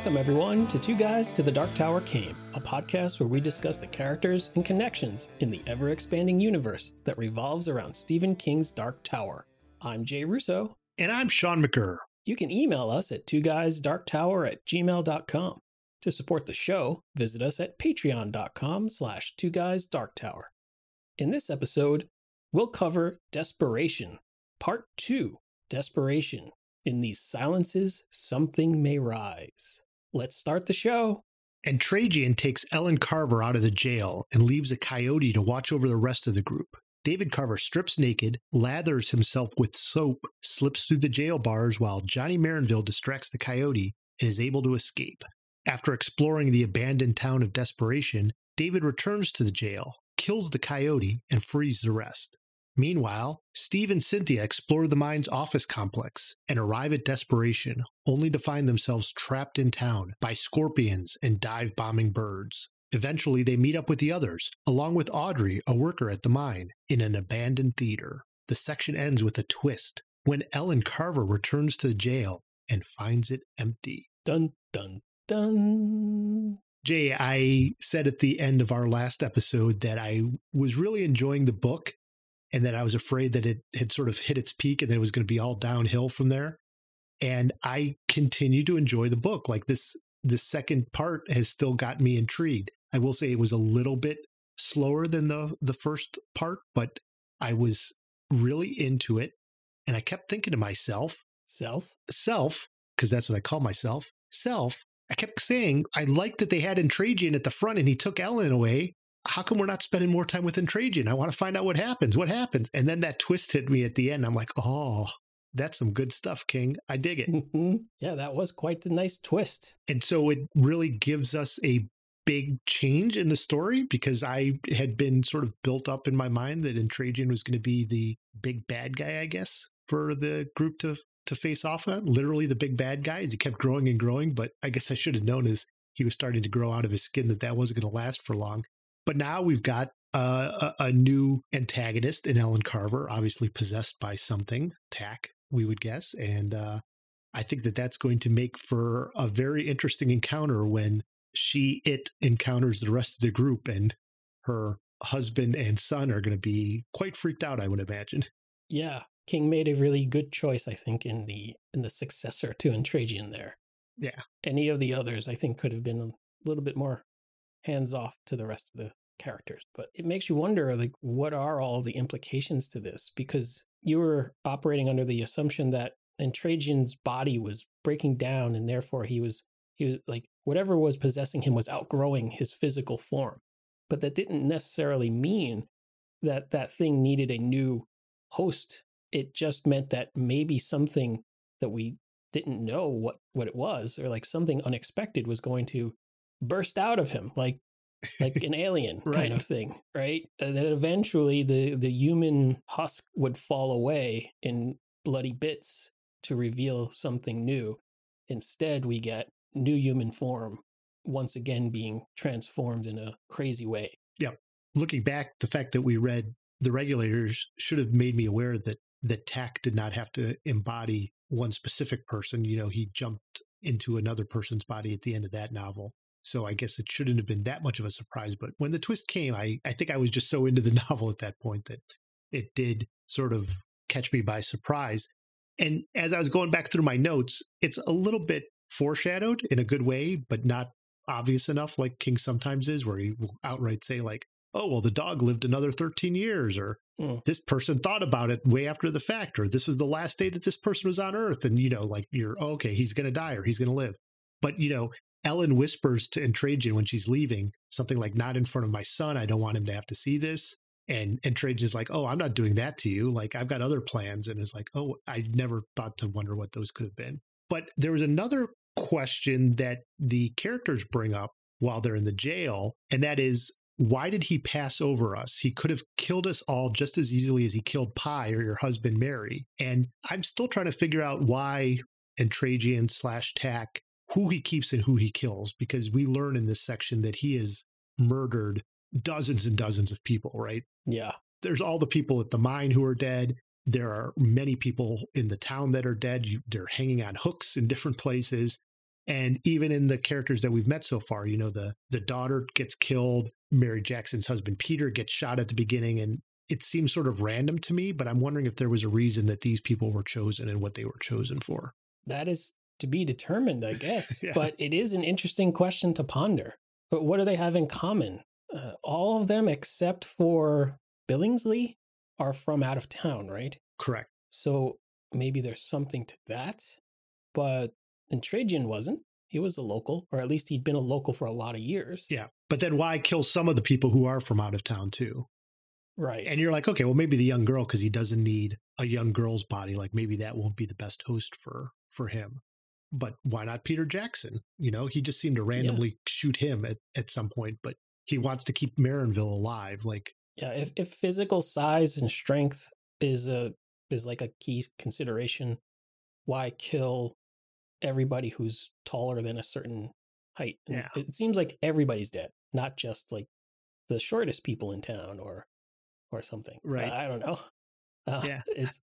Welcome, everyone, to Two Guys to the Dark Tower Came, a podcast where we discuss the characters and connections in the ever expanding universe that revolves around Stephen King's Dark Tower. I'm Jay Russo. And I'm Sean McGurr. You can email us at two guys dark tower at gmail.com. To support the show, visit us at patreon.com slash two guys dark tower. In this episode, we'll cover Desperation, Part 2 Desperation. In these silences, something may rise. Let's start the show. Entragian takes Ellen Carver out of the jail and leaves a coyote to watch over the rest of the group. David Carver strips naked, lathers himself with soap, slips through the jail bars while Johnny Marinville distracts the coyote and is able to escape. After exploring the abandoned town of Desperation, David returns to the jail, kills the coyote, and frees the rest. Meanwhile, Steve and Cynthia explore the mine's office complex and arrive at Desperation, only to find themselves trapped in town by scorpions and dive bombing birds. Eventually, they meet up with the others, along with Audrey, a worker at the mine, in an abandoned theater. The section ends with a twist when Ellen Carver returns to the jail and finds it empty. Dun, dun, dun. Jay, I said at the end of our last episode that I was really enjoying the book and that I was afraid that it had sort of hit its peak and then it was going to be all downhill from there. And I continue to enjoy the book. Like this, the second part has still got me intrigued. I will say it was a little bit slower than the the first part, but I was really into it. And I kept thinking to myself, Self? self, because that's what I call myself, self. I kept saying, I like that they had Entragian at the front and he took Ellen away. How come we're not spending more time with Entragian? I want to find out what happens. What happens? And then that twist hit me at the end. I'm like, oh, that's some good stuff, King. I dig it. Mhm. yeah, that was quite the nice twist. And so it really gives us a big change in the story because I had been sort of built up in my mind that Entragian was going to be the big bad guy, I guess, for the group to to face off on. Literally the big bad guy as he kept growing and growing. But I guess I should have known as he was starting to grow out of his skin that that wasn't going to last for long. But now we've got uh, a, a new antagonist in Ellen Carver, obviously possessed by something, Tak, we would guess. And uh, I think that that's going to make for a very interesting encounter when she, it encounters the rest of the group and her husband and son are going to be quite freaked out, I would imagine. Yeah, King made a really good choice, I think, in the in the successor to Entragian there. Yeah. Any of the others, I think, could have been a little bit more hands off to the rest of the characters. But it makes you wonder, like, what are all the implications to this? Because you were operating under the assumption that Trajan's body was breaking down, and therefore he was he was like whatever was possessing him was outgrowing his physical form. But that didn't necessarily mean that that thing needed a new host. It just meant that maybe something that we didn't know what what it was, or like something unexpected was going to burst out of him, like like an alien Right. kind of thing, right? Uh, that eventually the the human husk would fall away in bloody bits to reveal something new. Instead, we get new human form once again being transformed in a crazy way. Yeah. Looking back, the fact that we read the regulators should have made me aware that that Tak did not have to embody one specific person. You know, he jumped into another person's body at the end of that novel. So I guess it shouldn't have been that much of a surprise. But when the twist came, I, I think I was just so into the novel at that point that it did sort of catch me by surprise. And as I was going back through my notes, it's a little bit foreshadowed in a good way, but not obvious enough like King sometimes is, where he will outright say, like, oh, well, the dog lived another 13 years, or Mm. this person thought about it way after the fact, or this was the last day that this person was on Earth. And, you know, like you're, oh, okay, he's going to die or he's going to live. But, you know, Ellen whispers to Entragian when she's leaving something like, not in front of my son. I don't want him to have to see this. And, and Trajan's like, oh, I'm not doing that to you. Like, I've got other plans. And it's like, oh, I never thought to wonder what those could have been. But there was another question that the characters bring up while they're in the jail, and that is, why did he pass over us? He could have killed us all just as easily as he killed Pie or your husband Mary. And I'm still trying to figure out why Trajan slash Tak, who he keeps and who he kills, because we learn in this section that he has murdered dozens and dozens of people, right? Yeah. There's all the people at the mine who are dead. There are many people in the town that are dead. You, they're hanging on hooks in different places. And even in the characters that we've met so far, you know, the the daughter gets killed, Mary Jackson's husband Peter gets shot at the beginning, and it seems sort of random to me, but I'm wondering if there was a reason that these people were chosen and what they were chosen for. That is to be determined, I guess. Yeah. But it is an interesting question to ponder. But what do they have in common? Uh, all of them, except for Billingsley, are from out of town, right? Correct. So maybe there's something to that. But and Trajan wasn't. He was a local, or at least he'd been a local for a lot of years. Yeah. But then why kill some of the people who are from out of town too? Right. And you're like, okay, well maybe the young girl because he doesn't need a young girl's body. Like maybe that won't be the best host for for him. But why not Peter Jackson? You know, he just seemed to randomly shoot him at, at some point, but he wants to keep Marinville alive. Like, yeah. If if physical size and strength is a is like a key consideration, why kill everybody who's taller than a certain height? Yeah. It seems like everybody's dead, not just like the shortest people in town or or something. Right. I don't know. Uh, Yeah. It's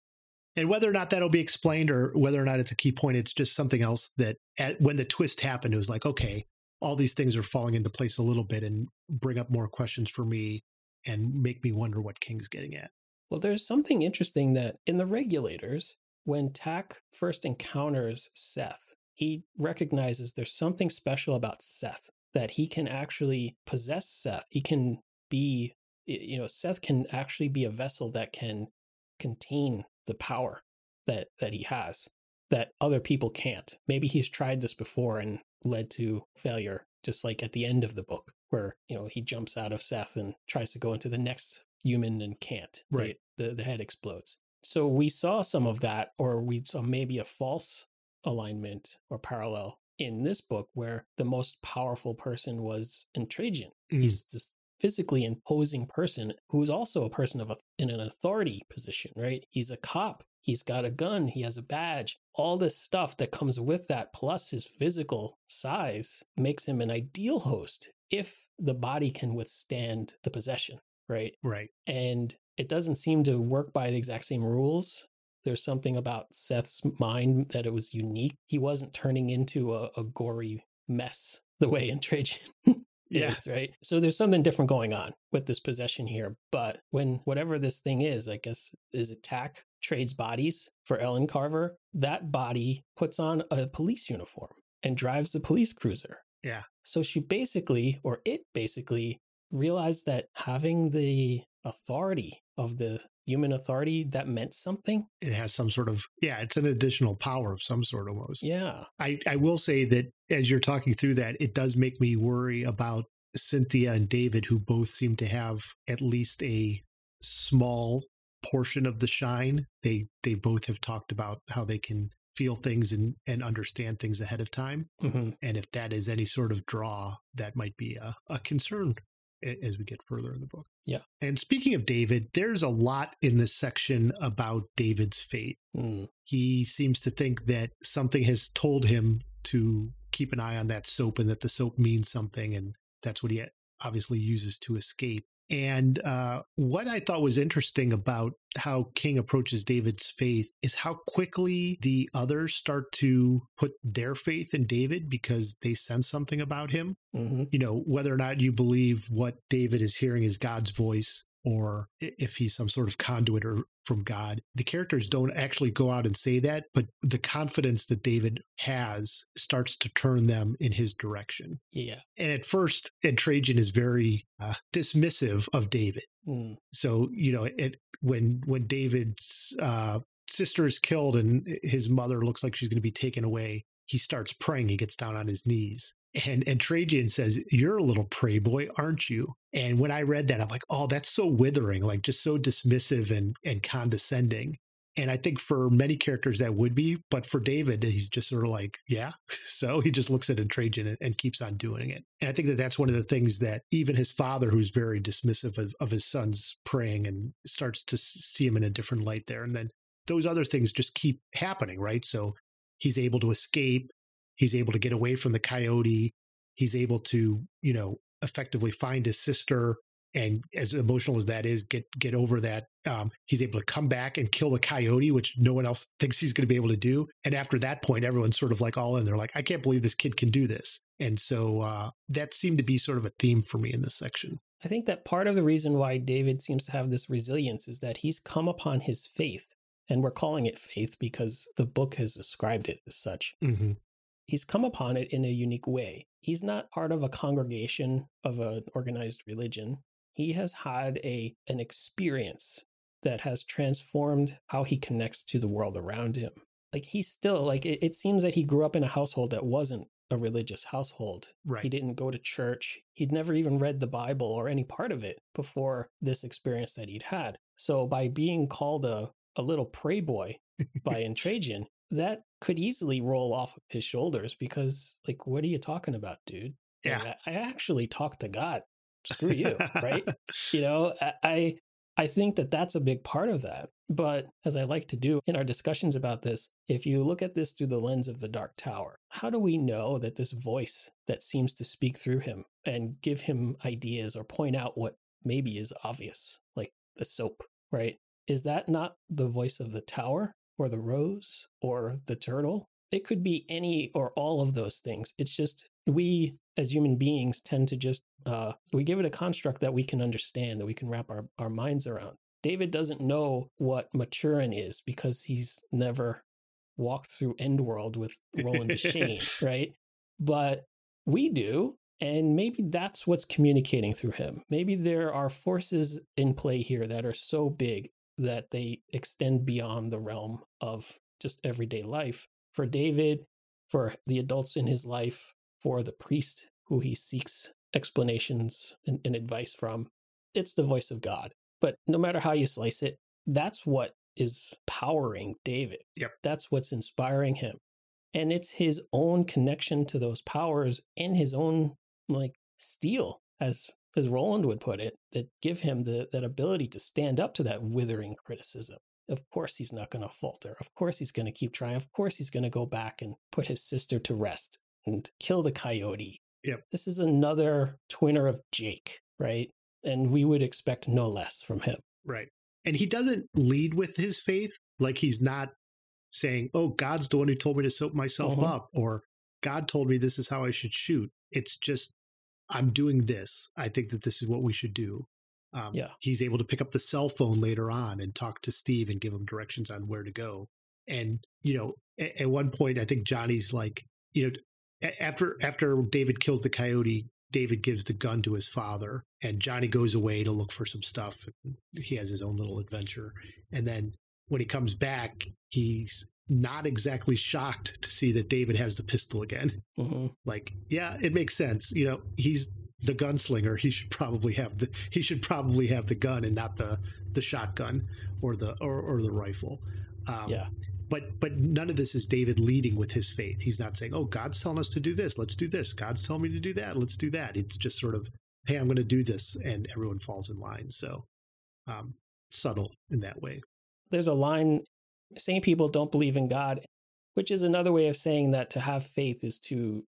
and whether or not that'll be explained or whether or not it's a key point, it's just something else that at, when the twist happened, it was like, okay, all these things are falling into place a little bit and bring up more questions for me and make me wonder what King's getting at. Well, there's something interesting that in the regulators, when Tak first encounters Seth, he recognizes there's something special about Seth that he can actually possess Seth. He can be, you know, Seth can actually be a vessel that can contain the power that that he has that other people can't. Maybe he's tried this before and led to failure, just like at the end of the book, where you know he jumps out of Seth and tries to go into the next human and can't. Right. The, the head explodes. So we saw some of that, or we saw maybe a false alignment or parallel in this book where the most powerful person was Trajan. Mm. He's this physically imposing person who's also a person of a, in an authority position, right? He's a cop. He's got a gun. He has a badge. All this stuff that comes with that, plus his physical size, makes him an ideal host if the body can withstand the possession, right? Right. and it doesn't seem to work by the exact same rules. There's something about Seth's mind that it was unique. He wasn't turning into a, a gory mess the way Entragian Yeah. is, right? So there's something different going on with this possession here. But when whatever this thing is, I guess is attack trades bodies for Ellen Carver, that body puts on a police uniform and drives the police cruiser. Yeah. So she basically, or it basically, realized that having the authority of the human authority that meant something. It has some sort of, yeah, it's an additional power of some sort almost. Yeah. I, I will say that as you're talking through that, it does make me worry about Cynthia and David, who both seem to have at least a small portion of the shine. They they both have talked about how they can feel things and, and understand things ahead of time. hmm And if that is any sort of draw, that might be a, a concern as we get further in the book. Yeah. And speaking of David, there's a lot in this section about David's faith Mm. he seems to think that something has told him to keep an eye on that soap and that the soap means something and that's what he obviously uses to escape and uh, what i thought was interesting about how king approaches david's faith is how quickly the others start to put their faith in david because they sense something about him. Hmm you know whether or not you believe what david is hearing is god's voice or if he's some sort of conduit or from god the characters don't actually go out and say that but the confidence that david has starts to turn them in his direction Yeah. and at first and trajan is very uh, dismissive of david Mm. so you know it when when david's uh sister is killed and his mother looks like she's going to be taken away he starts praying he gets down on his knees and and trajan says you're a little pray boy aren't you? And when i read that i'm like oh that's so withering like just so dismissive and and condescending. And i think for many characters that would be but for david he's just sort of like yeah. So he just looks at trajan and, and keeps on doing it. And i think that that's one of the things that even his father who's very dismissive of, of his son's praying and starts to see him in a different light there. And then those other things just keep happening right? So he's able to escape he's able to get away from the coyote he's able to you know effectively find his sister and as emotional as that is, get get over that. Um, he's able to come back and kill the coyote, which no one else thinks he's going to be able to do. And after that point, everyone's sort of like all in. They're like, I can't believe this kid can do this. And so uh, that seemed to be sort of a theme for me in this section. I think that part of the reason why David seems to have this resilience is that he's come upon his faith. And we're calling it faith because the book has described it as such. Mm-hmm. He's come upon it in a unique way. He's not part of a congregation of an organized religion. He has had a an experience that has transformed how he connects to the world around him. Like he's still like it, it seems that he grew up in a household that wasn't a religious household. Right. He didn't go to church. He'd never even read the Bible or any part of it before this experience that he'd had. So by being called a, a little pray boy by Entragian, that could easily roll off of his shoulders because like what are you talking about, dude? Yeah. Like, I, actually talk to God. Screw you, right? You know, I I think that that's a big part of that. But as I like to do in our discussions about this, if you look at this through the lens of the Dark Tower, how do we know that this voice that seems to speak through him and give him ideas or point out what maybe is obvious, like the soap, right? Is that not the voice of the tower or the rose or the turtle? It could be any or all of those things. It's just we as human beings tend to just uh, we give it a construct that we can understand that we can wrap our, our minds around david doesn't know what maturin is because he's never walked through endworld with roland deschain right but we do and maybe that's what's communicating through him maybe there are forces in play here that are so big that they extend beyond the realm of just everyday life for david for the adults in his life for the priest who he seeks explanations and, and, advice from. It's the voice of God. But no matter how you slice it, that's what is powering David. Yep. That's what's inspiring him. And it's his own connection to those powers and his own like steel, as as Roland would put it, that give him the that ability to stand up to that withering criticism. Of course he's not going to falter. Of course he's going to keep trying. Of course he's going to go back and put his sister to rest and kill the coyote. Yep. This is another twinner of Jake, right? And we would expect no less from him. Right. And he doesn't lead with his faith. Like he's not saying, oh, God's the one who told me to soap myself Mhm. up, or God told me this is how I should shoot. It's just, I'm doing this. I think that this is what we should do. Um, Yeah. He's able to pick up the cell phone later on and talk to Steve and give him directions on where to go. And, you know, at, at one point, I think Johnny's like, you know, after after David kills the coyote, David gives the gun to his father, and Johnny goes away to look for some stuff. He has his own little adventure, and then when he comes back, he's not exactly shocked to see that David has the pistol again. hmm Like, yeah, it makes sense. You know, he's the gunslinger. He should probably have the he should probably have the gun and not the the shotgun or the or, or the rifle. Um, Yeah. but but none of this is David leading with his faith. He's not saying, "Oh, God's telling us to do this. Let's do this. God's telling me to do that. Let's do that." It's just sort of, "Hey, I'm going to do this," and everyone falls in line. So, um, subtle in that way. There's a line saying people don't believe in God, which is another way of saying that to have faith is to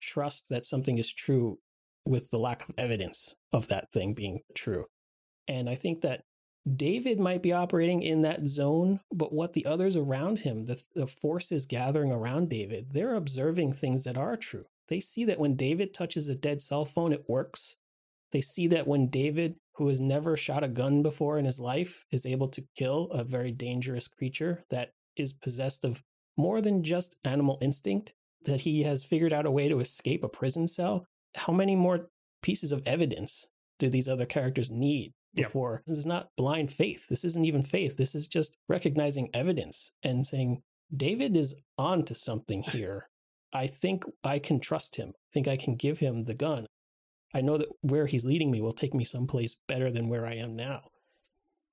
trust that something is true with the lack of evidence of that thing being true. And I think that David might be operating in that zone, but what the others around him, the, the forces gathering around David, they're observing things that are true. They see that when David touches a dead cell phone, it works. They see that when David, who has never shot a gun before in his life, is able to kill a very dangerous creature that is possessed of more than just animal instinct, that he has figured out a way to escape a prison cell. How many more pieces of evidence do these other characters need Yep. before? This is not blind faith. This isn't even faith. This is just recognizing evidence and saying, David is on to something here. I think I can trust him. I think I can give him the gun. I know that where he's leading me will take me someplace better than where I am now.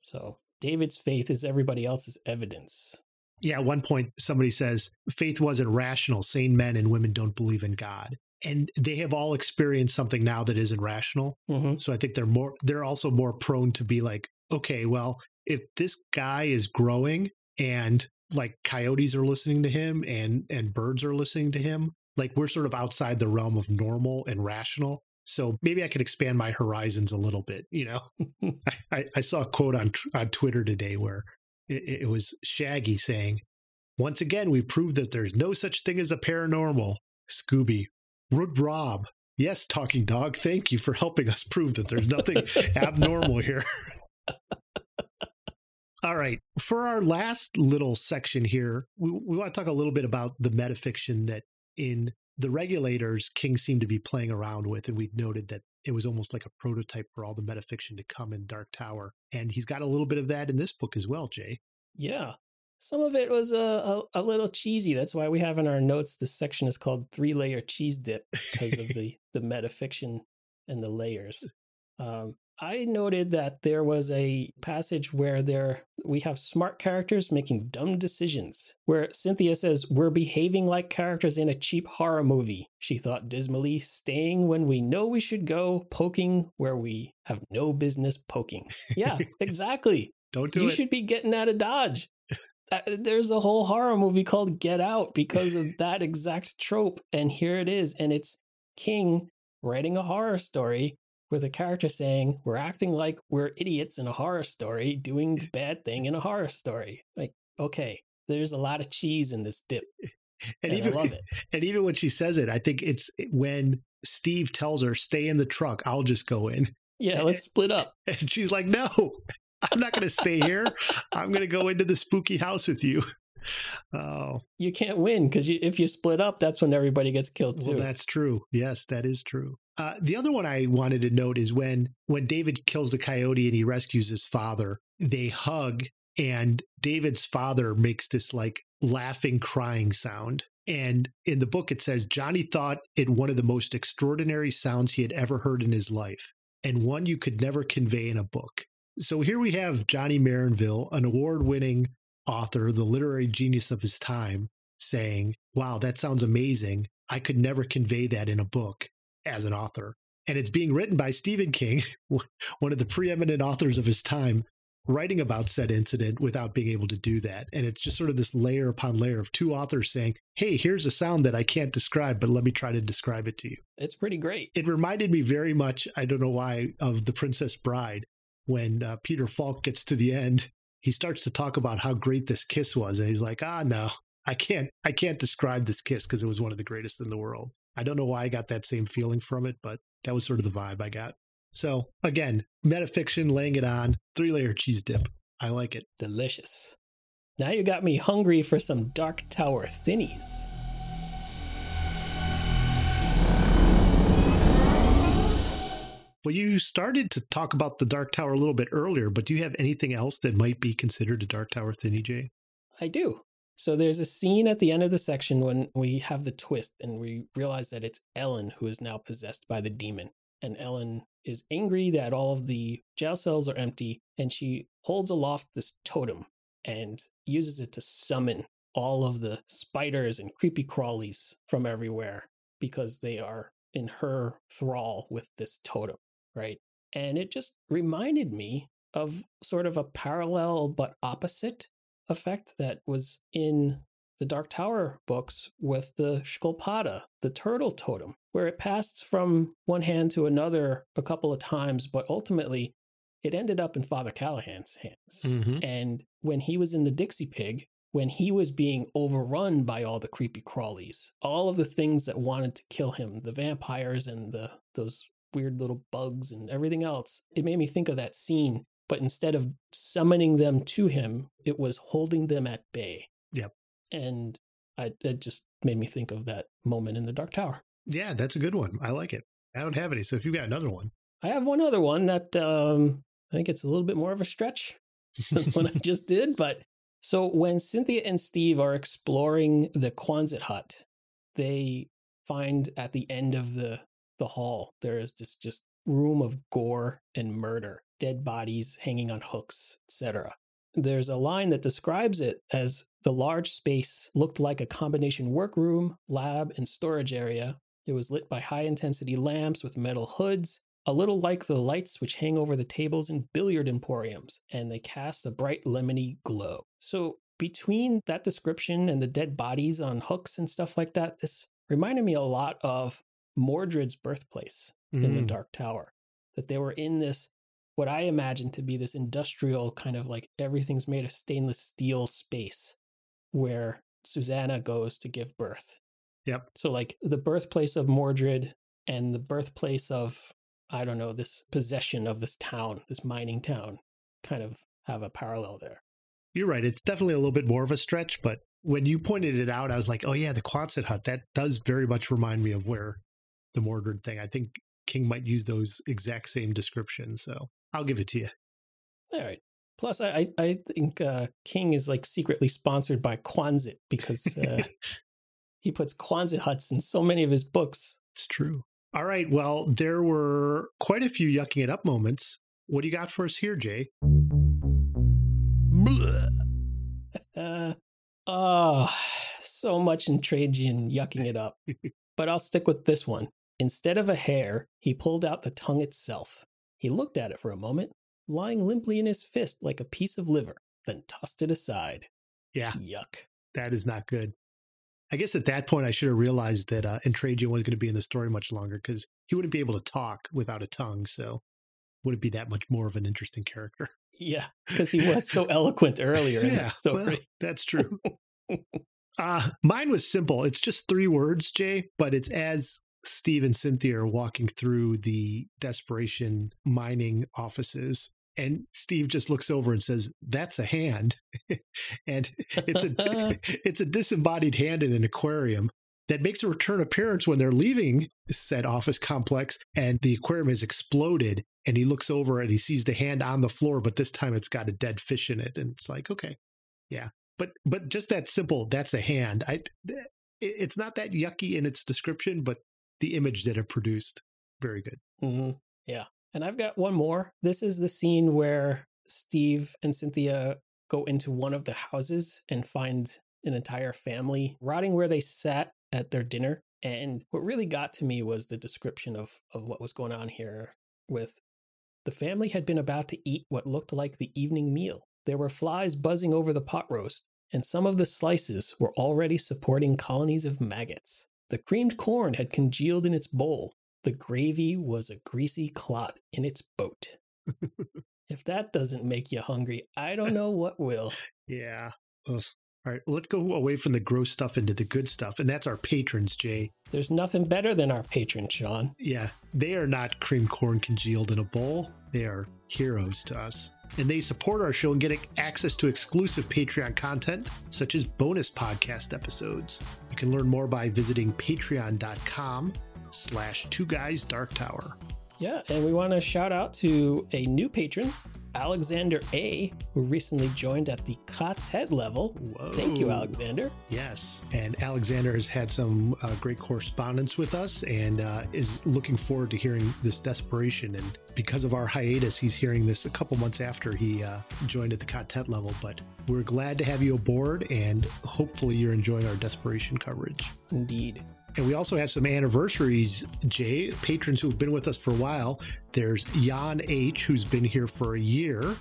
So David's faith is everybody else's evidence. Yeah, at one point somebody says faith wasn't rational. Sane men and women don't believe in God. And they have all experienced something now that isn't rational. hmm So I think they're more they're also more prone to be like, okay, well, if this guy is growing and like coyotes are listening to him and and birds are listening to him, like we're sort of outside the realm of normal and rational. So maybe I could expand my horizons a little bit. You know, I, I, saw a quote on on Twitter today where it, it was Shaggy saying, "Once again, we proved that there's no such thing as a paranormal." Scooby, Rud Rob, yes, talking dog. Thank you for helping us prove that there's nothing abnormal here. All right. For our last little section here, we, we want to talk a little bit about the metafiction that in the regulators King seemed to be playing around with. And we noted that it was almost like a prototype for all the metafiction to come in Dark Tower. And he's got a little bit of that in this book as well, Jay. Yeah. Some of it was a, a, a little cheesy. That's why we have in our notes this section is called three layer cheese dip because of the the metafiction and the layers. Um, I noted that there was a passage where there we have smart characters making dumb decisions. Where Cynthia says, We're behaving like characters in a cheap horror movie, she thought dismally, staying when we know we should go, poking where we have no business poking. Yeah, exactly. Don't do you it. You should be getting out of Dodge. Uh, there's a whole horror movie called Get Out because of that exact trope. And here it is. And it's King writing a horror story with a character saying, We're acting like we're idiots in a horror story, doing the bad thing in a horror story. Like, okay, there's a lot of cheese in this dip. And, and even, I love it. And even when she says it, I think it's eh, when Steve tells her, Stay in the truck, I'll just go in. Yeah, let's split up. And she's like, No, I'm not going to stay here. I'm going to go into the spooky house with you. Oh, you can't win because you, if you split up, that's when everybody gets killed too. Well, that's true. Yes, that is true. Uh, the other one I wanted to note is when when David kills the coyote and he rescues his father, they hug, and David's father makes this like laughing, crying sound. And in the book, it says Johnny thought it one of the most extraordinary sounds he had ever heard in his life, and one you could never convey in a book. So here we have Johnny Marinville, an award winning author, the literary genius of his time, saying, Wow, that sounds amazing. I could never convey that in a book as an author. And it's being written by Stephen King, one of the preeminent authors of his time, writing about said incident without being able to do that. And it's just sort of this layer upon layer of two authors saying, Hey, here's a sound that I can't describe, but let me try to describe it to you. It's pretty great. It reminded me very much, I don't know why, of The Princess Bride when uh, Peter Falk gets to the end he starts to talk about how great this kiss was and he's like ah no i can't i can't describe this kiss because it was one of the greatest in the world. I don't know why i got that same feeling from it but that was sort of the vibe i got. So again metafiction laying it on three layer cheese dip. I like it. Delicious. Now you got me hungry for some dark tower thinnies Well, you started to talk about the Dark Tower a little bit earlier, but do you have anything else that might be considered a Dark Tower thinny, Jay? I do. So there's a scene at the end of the section when we have the twist and we realize that it's Ellen who is now possessed by the demon. And Ellen is angry that all of the jail cells are empty and she holds aloft this totem and uses it to summon all of the spiders and creepy crawlies from everywhere because they are in her thrall with this totem right? And it just reminded me of sort of a parallel but opposite effect that was in the Dark Tower books with the Scoldpadda, the turtle totem, where it passed from one hand to another a couple of times, but ultimately it ended up in Father Callahan's hands. Mm-hmm. And when he was in the Dixie Pig, when he was being overrun by all the creepy crawlies, all of the things that wanted to kill him, the vampires and the those weird little bugs and everything else. It made me think of that scene, but instead of summoning them to him, it was holding them at bay. Yep. And I, it just made me think of that moment in the Dark Tower. Yeah, that's a good one. I like it. I don't have any. So if you've got another one, I have one other one that um, I think it's a little bit more of a stretch than what I just did. But so when Cynthia and Steve are exploring the Quonset hut, they find at the end of the the hall, there is this just room of gore and murder, dead bodies hanging on hooks, etc. There's a line that describes it as the large space looked like a combination workroom, lab, and storage area. It was lit by high intensity lamps with metal hoods, a little like the lights which hang over the tables in billiard emporiums, and they cast a bright lemony glow. So, between that description and the dead bodies on hooks and stuff like that, this reminded me a lot of Mordred's birthplace in the Mm. Dark Tower. That they were in this, what I imagine to be this industrial kind of like everything's made of stainless steel space where Susanna goes to give birth. Yep. So, like the birthplace of Mordred and the birthplace of, I don't know, this possession of this town, this mining town, kind of have a parallel there. You're right. It's definitely a little bit more of a stretch, but when you pointed it out, I was like, oh, yeah, the Quonset hut. That does very much remind me of where the Mordred thing. I think King might use those exact same descriptions. So I'll give it to you. All right. Plus, I I, I think uh, King is like secretly sponsored by Quonset because uh, he puts Quonset huts in so many of his books. It's true. All right. Well, there were quite a few yucking it up moments. What do you got for us here, Jay? Uh, oh, so much Entragian yucking it up. but I'll stick with this one. Instead of a hair, he pulled out the tongue itself. He looked at it for a moment, lying limply in his fist like a piece of liver, then tossed it aside. Yeah, Yuck. that is not good. I guess at that point, I should have realized that uh, Entragian wasn't going to be in the story much longer because he wouldn't be able to talk without a tongue. So would it be that much more of an interesting character? Yeah, because he was so eloquent earlier in the well, story. that's true. uh, mine was simple. It's just three words, Jay, but it's as Steve and Cynthia are walking through the desperation mining offices. And Steve just looks over and says, "That's a hand," and it's a it's a disembodied hand in an aquarium that makes a return appearance when they're leaving said office complex, and the aquarium has exploded. And he looks over and he sees the hand on the floor, but this time it's got a dead fish in it, and it's like, okay, yeah, but but just that simple, that's a hand. I it's not that yucky in its description, but the image that it produced, very good. hmm Yeah. And I've got one more. This is the scene where Steve and Cynthia go into one of the houses and find an entire family rotting where they sat at their dinner. And what really got to me was the description of, of what was going on here with the family had been about to eat what looked like the evening meal. There were flies buzzing over the pot roast, and some of the slices were already supporting colonies of maggots. The creamed corn had congealed in its bowl, the gravy was a greasy clot in its boat. if that doesn't make you hungry, I don't know what will. Yeah. Ugh. All right, let's go away from the gross stuff into the good stuff, and that's our patrons, Jay. There's nothing better than our patron, Sean. Yeah, they are not cream corn congealed in a bowl. They are heroes to us. And they support our show and get access to exclusive Patreon content, such as bonus podcast episodes. You can learn more by visiting patreon.com slash two guys dark tower. Yeah, and we want to shout out to a new patron, Alexander A, who recently joined at the quartet level. Whoa. Thank you, Alexander. Yes. And Alexander has had some uh, great correspondence with us and uh, is looking forward to hearing this desperation. And because of our hiatus, he's hearing this a couple months after he uh, joined at the content level. But we're glad to have you aboard and hopefully you're enjoying our desperation coverage. Indeed. And we also have some anniversaries, Jay, patrons who've been with us for a while. There's Jan H, who's been here for a year,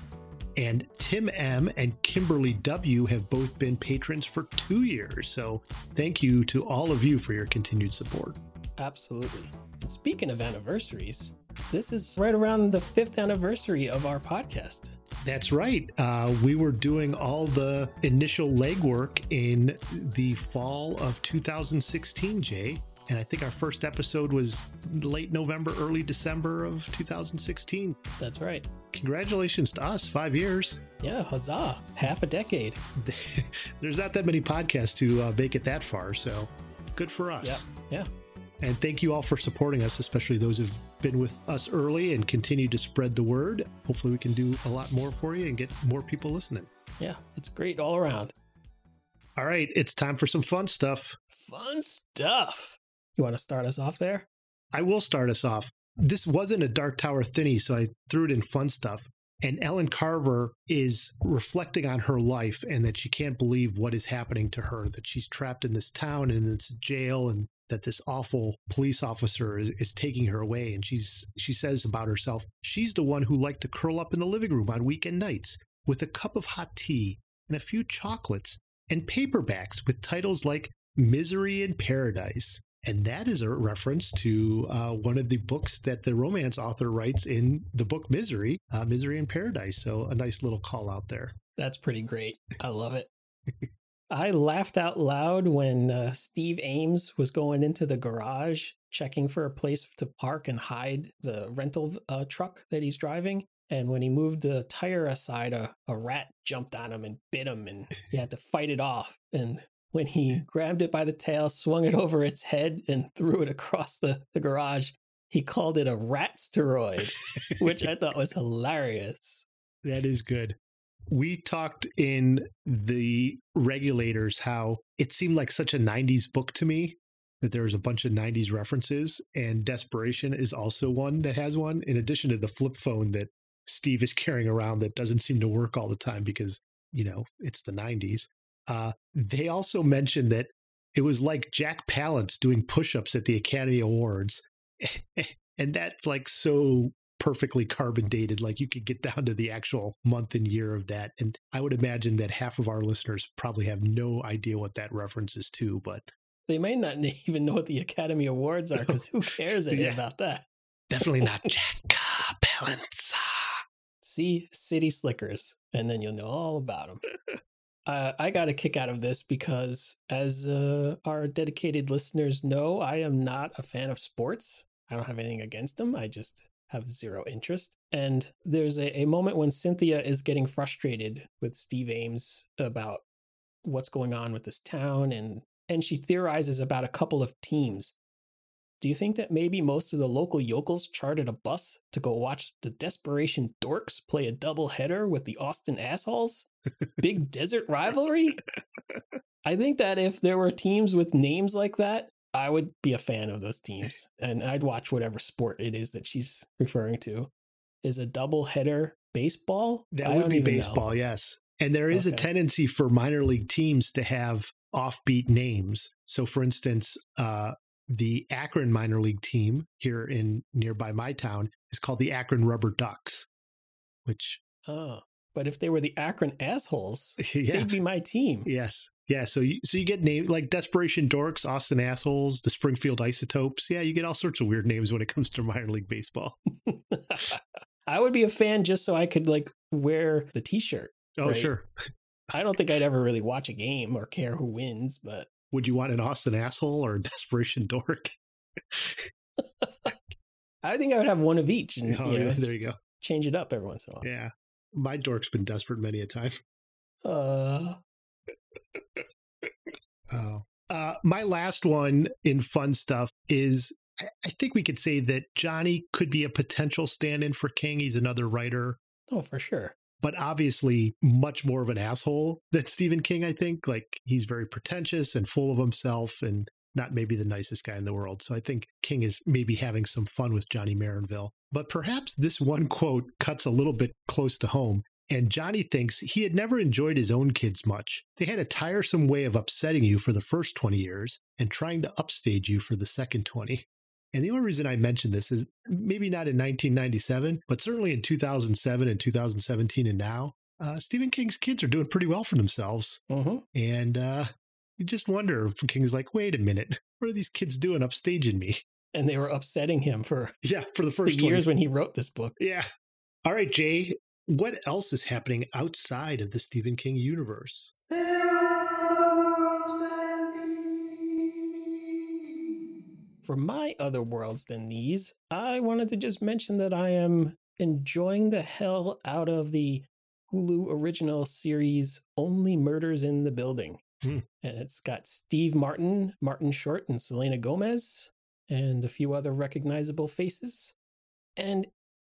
and Tim M and Kimberly W have both been patrons for two years. So thank you to all of you for your continued support. Absolutely. And speaking of anniversaries, this is right around the fifth anniversary of our podcast. That's right. Uh, we were doing all the initial legwork in the fall of 2016, Jay. And I think our first episode was late November, early December of 2016. That's right. Congratulations to us, five years. Yeah, huzzah. Half a decade. There's not that many podcasts to uh, make it that far, so good for us. Yeah. Yeah. And thank you all for supporting us, especially those who've been with us early and continue to spread the word. Hopefully, we can do a lot more for you and get more people listening. Yeah. It's great all around. All right, it's time for some fun stuff. Fun stuff. You want to start us off there? I will start us off. This wasn't a Dark Tower thinny, so I threw it in fun stuff. And Ellen Carver is reflecting on her life and that she can't believe what is happening to her, that she's trapped in this town and in this jail and that this awful police officer is, is taking her away. And she's she says about herself, she's the one who liked to curl up in the living room on weekend nights with a cup of hot tea and a few chocolates and paperbacks with titles like Misery in Paradise And that is a reference to uh, one of the books that the romance author writes in the book Misery, uh, Misery in Paradise. So a nice little call out there. That's pretty great. I love it. I laughed out loud when uh, Steve Ames was going into the garage checking for a place to park and hide the rental uh, truck that he's driving. And when he moved the tire aside, a, a rat jumped on him and bit him, and he had to fight it off. And when he grabbed it by the tail, swung it over its head, and threw it across the, the garage, he called it a rat steroid, which I thought was hilarious. That is good. We talked in the regulators how it seemed like such a 90s book to me that there was a bunch of 90s references, and Desperation is also one that has one, in addition to the flip phone that Steve is carrying around that doesn't seem to work all the time because, you know, it's the 90s. Uh, they also mentioned that it was like Jack Palance doing push ups at the Academy Awards. and that's like so perfectly carbon dated. Like you could get down to the actual month and year of that. And I would imagine that half of our listeners probably have no idea what that reference is to, but they may not even know what the Academy Awards are because who cares yeah. about that? Definitely not Jack Palance. See City Slickers, and then you'll know all about them. uh, I got a kick out of this because, as uh, our dedicated listeners know, I am not a fan of sports. I don't have anything against them. I just have zero interest. And there's a, a moment when Cynthia is getting frustrated with Steve Ames about what's going on with this town and and she theorizes about a couple of teams. Do you think that maybe most of the local yokels chartered a bus to go watch the Desperation Dorks play a double header with the Austin Assholes? Big desert rivalry? I think that if there were teams with names like that, I would be a fan of those teams and I'd watch whatever sport it is that she's referring to. Is a double header baseball? That would be baseball, know. yes. And there is okay. a tendency for minor league teams to have offbeat names. So, for instance, uh, the Akron minor league team here in nearby my town is called the Akron Rubber Ducks, which. Oh, but if they were the Akron assholes, yeah. they'd be my team. Yes. Yeah, so you so you get names like Desperation Dorks, Austin Assholes, the Springfield Isotopes. Yeah, you get all sorts of weird names when it comes to minor league baseball. I would be a fan just so I could like wear the T-shirt. Oh, right? sure. I don't think I'd ever really watch a game or care who wins, but would you want an Austin asshole or a desperation dork? I think I would have one of each, and oh, you know, yeah, there you go. Change it up every once in a while. Yeah, my dork's been desperate many a time. Uh. Oh. Uh, my last one in fun stuff is I think we could say that Johnny could be a potential stand in for King. He's another writer. Oh, for sure but obviously much more of an asshole than Stephen King, I think. Like he's very pretentious and full of himself and not maybe the nicest guy in the world. So I think King is maybe having some fun with Johnny Marinville. But perhaps this one quote cuts a little bit close to home. And Johnny thinks he had never enjoyed his own kids much. They had a tiresome way of upsetting you for the first 20 years and trying to upstage you for the second 20. And the only reason I mention this is maybe not in 1997, but certainly in 2007 and 2017 and now, uh, Stephen King's kids are doing pretty well for themselves. Mm-hmm. And uh, you just wonder if King's like, wait a minute, what are these kids doing upstaging me? And they were upsetting him for yeah for the first the years when he wrote this book. Yeah. All right, Jay. What else is happening outside of the Stephen King universe? For my other worlds than these, I wanted to just mention that I am enjoying the hell out of the Hulu original series Only Murders in the Building. Mm. And it's got Steve Martin, Martin Short, and Selena Gomez, and a few other recognizable faces. And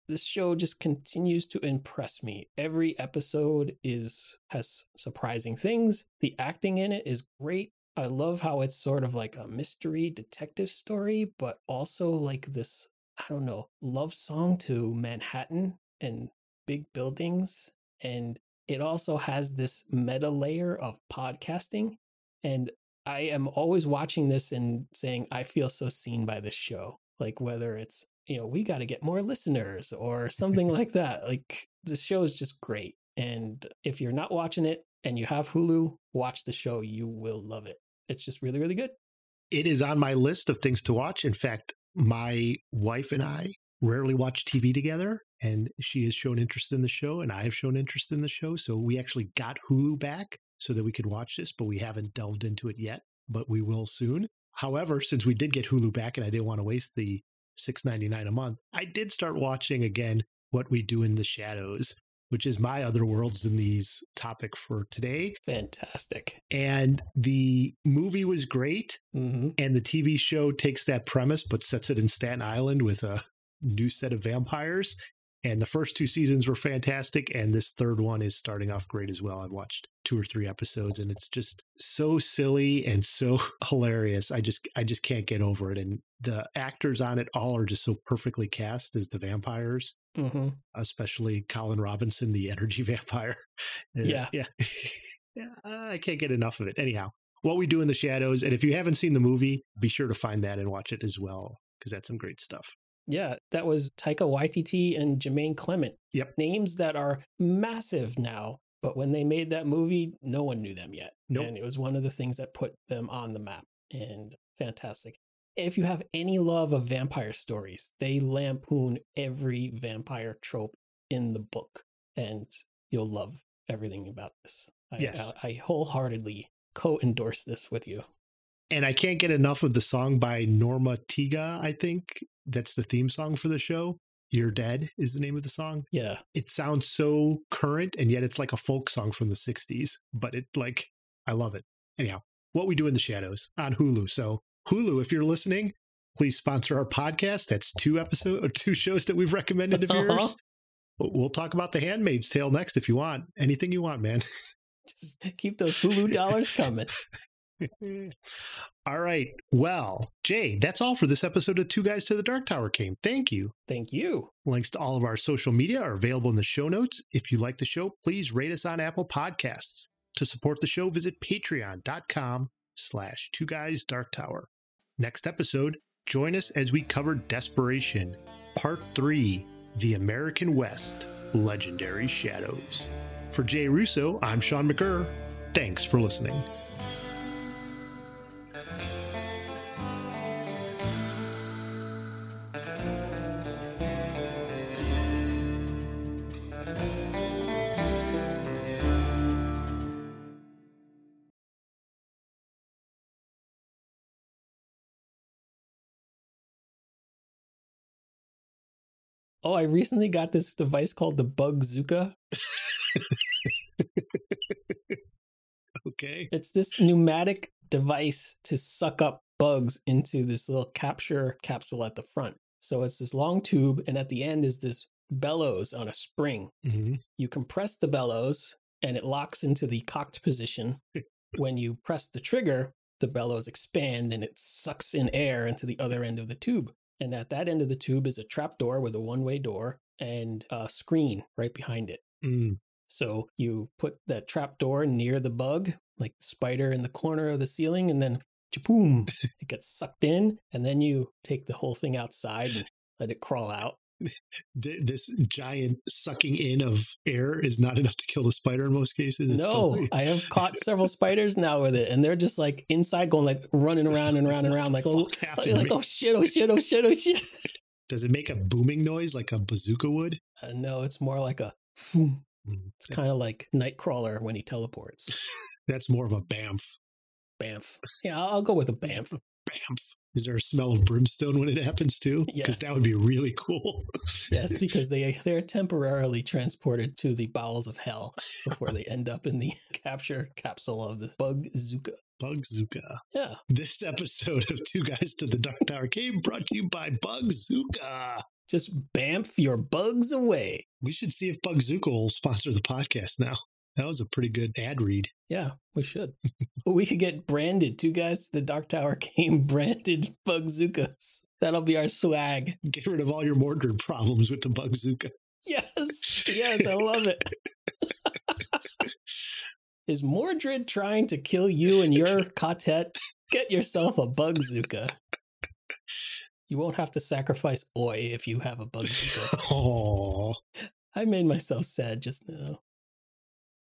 the show just continues to impress me. Every episode is has surprising things. The acting in it is great. I love how it's sort of like a mystery detective story, but also like this, I don't know, love song to Manhattan and big buildings. And it also has this meta layer of podcasting. And I am always watching this and saying, I feel so seen by this show. Like whether it's, you know, we got to get more listeners or something like that. Like the show is just great. And if you're not watching it and you have Hulu, watch the show. You will love it. It's just really, really good. it is on my list of things to watch. In fact, my wife and I rarely watch TV together, and she has shown interest in the show, and I have shown interest in the show. So we actually got Hulu back so that we could watch this, but we haven't delved into it yet, but we will soon. However, since we did get Hulu back and I didn't want to waste the $6.99 a month, I did start watching again What We Do in the Shadows, which is my other worlds than these topic for today. Fantastic. And the movie was great. hmm And the TV show takes that premise but sets it in Staten Island with a new set of vampires. And the first two seasons were fantastic. And this third one is starting off great as well. I've watched two or three episodes and it's just so silly and so hilarious. I just I just can't get over it. And the actors on it all are just so perfectly cast as the vampires, hmm especially Colin Robinson, the energy vampire. Uh, Yeah. Yeah. yeah. I can't get enough of it. Anyhow, what we do in the shadows. And if you haven't seen the movie, be sure to find that and watch it as well, because that's some great stuff. Yeah, that was Taika Waititi and Jermaine Clement. Yep. Names that are massive now, but when they made that movie, no one knew them yet. Nope. And it was one of the things that put them on the map. And fantastic. If you have any love of vampire stories, they lampoon every vampire trope in the book, and you'll love everything about this. I, Yes. I, I wholeheartedly co endorse this with you. And I can't get enough of the song by Norma Tiga, I think. That's the theme song for the show. You're Dead is the name of the song. Yeah. It sounds so current, and yet it's like a folk song from the 60s, but it like, I love it. Anyhow, What We Do in the Shadows on Hulu. So, Hulu, if you're listening, please sponsor our podcast. That's two episodes or two shows that we've recommended of yours. Uh-huh. We'll talk about The Handmaid's Tale next if you want. Anything you want, man. Just keep those Hulu dollars coming. all right. Well, Jay, that's all for this episode of Two Guys to the Dark Tower came. Thank you. Thank you. Links to all of our social media are available in the show notes. If you like the show, please rate us on Apple Podcasts. To support the show, visit patreon.com slash two guys dark tower. Next episode, join us as we cover Desperation, Part 3, The American West, Legendary Shadows. For Jay Russo, I'm Sean McGurr. Thanks for listening. Oh, I recently got this device called the Bugzooka. Okay. It's this pneumatic device to suck up bugs into this little capture capsule at the front. So it's this long tube, and at the end is this bellows on a spring. hmm You compress the bellows, and it locks into the cocked position. when you press the trigger, the bellows expand and it sucks in air into the other end of the tube. And at that end of the tube is a trap door with a one way door and a screen right behind it. Mm. So you put that trap door near the bug, like the spider in the corner of the ceiling, and then boom, it gets sucked in. And then you take the whole thing outside and let it crawl out. Th- this giant sucking in of air is not enough to kill the spider in most cases. It's no, still- I have caught several spiders now with it, and they're just like inside going like running around and around and around, like oh, like oh shit, oh shit, oh shit, oh shit. Does it make a booming noise like a bazooka would? Uh, no, it's more like a. phoom. Mm. It's kind of like Nightcrawler when he teleports. That's more of a bamf. Bamf. Yeah, I'll, I'll go with a bamf. Bamf. Is there a smell of brimstone when it happens too? Because that would be really cool. Yes, because they they're temporarily transported to the bowels of hell before they end up in the capture capsule of the bug Zuka. Bugzooka. Yeah. This episode of Two Guys to the Dark Tower came brought to you by Bugzooka. Just bamf your bugs away. We should see if Bugzooka will sponsor the podcast now. That was a pretty good ad read. Yeah, we should. we could get branded. Two guys to the Dark Tower came branded Bugzookas. That'll be our swag. Get rid of all your Mordred problems with the Bugzooka. Yes, yes, I love it. Is Mordred trying to kill you and your quartet? Get yourself a Bugzooka. You won't have to sacrifice Oy if you have a Bugzooka. Oh, I made myself sad just now.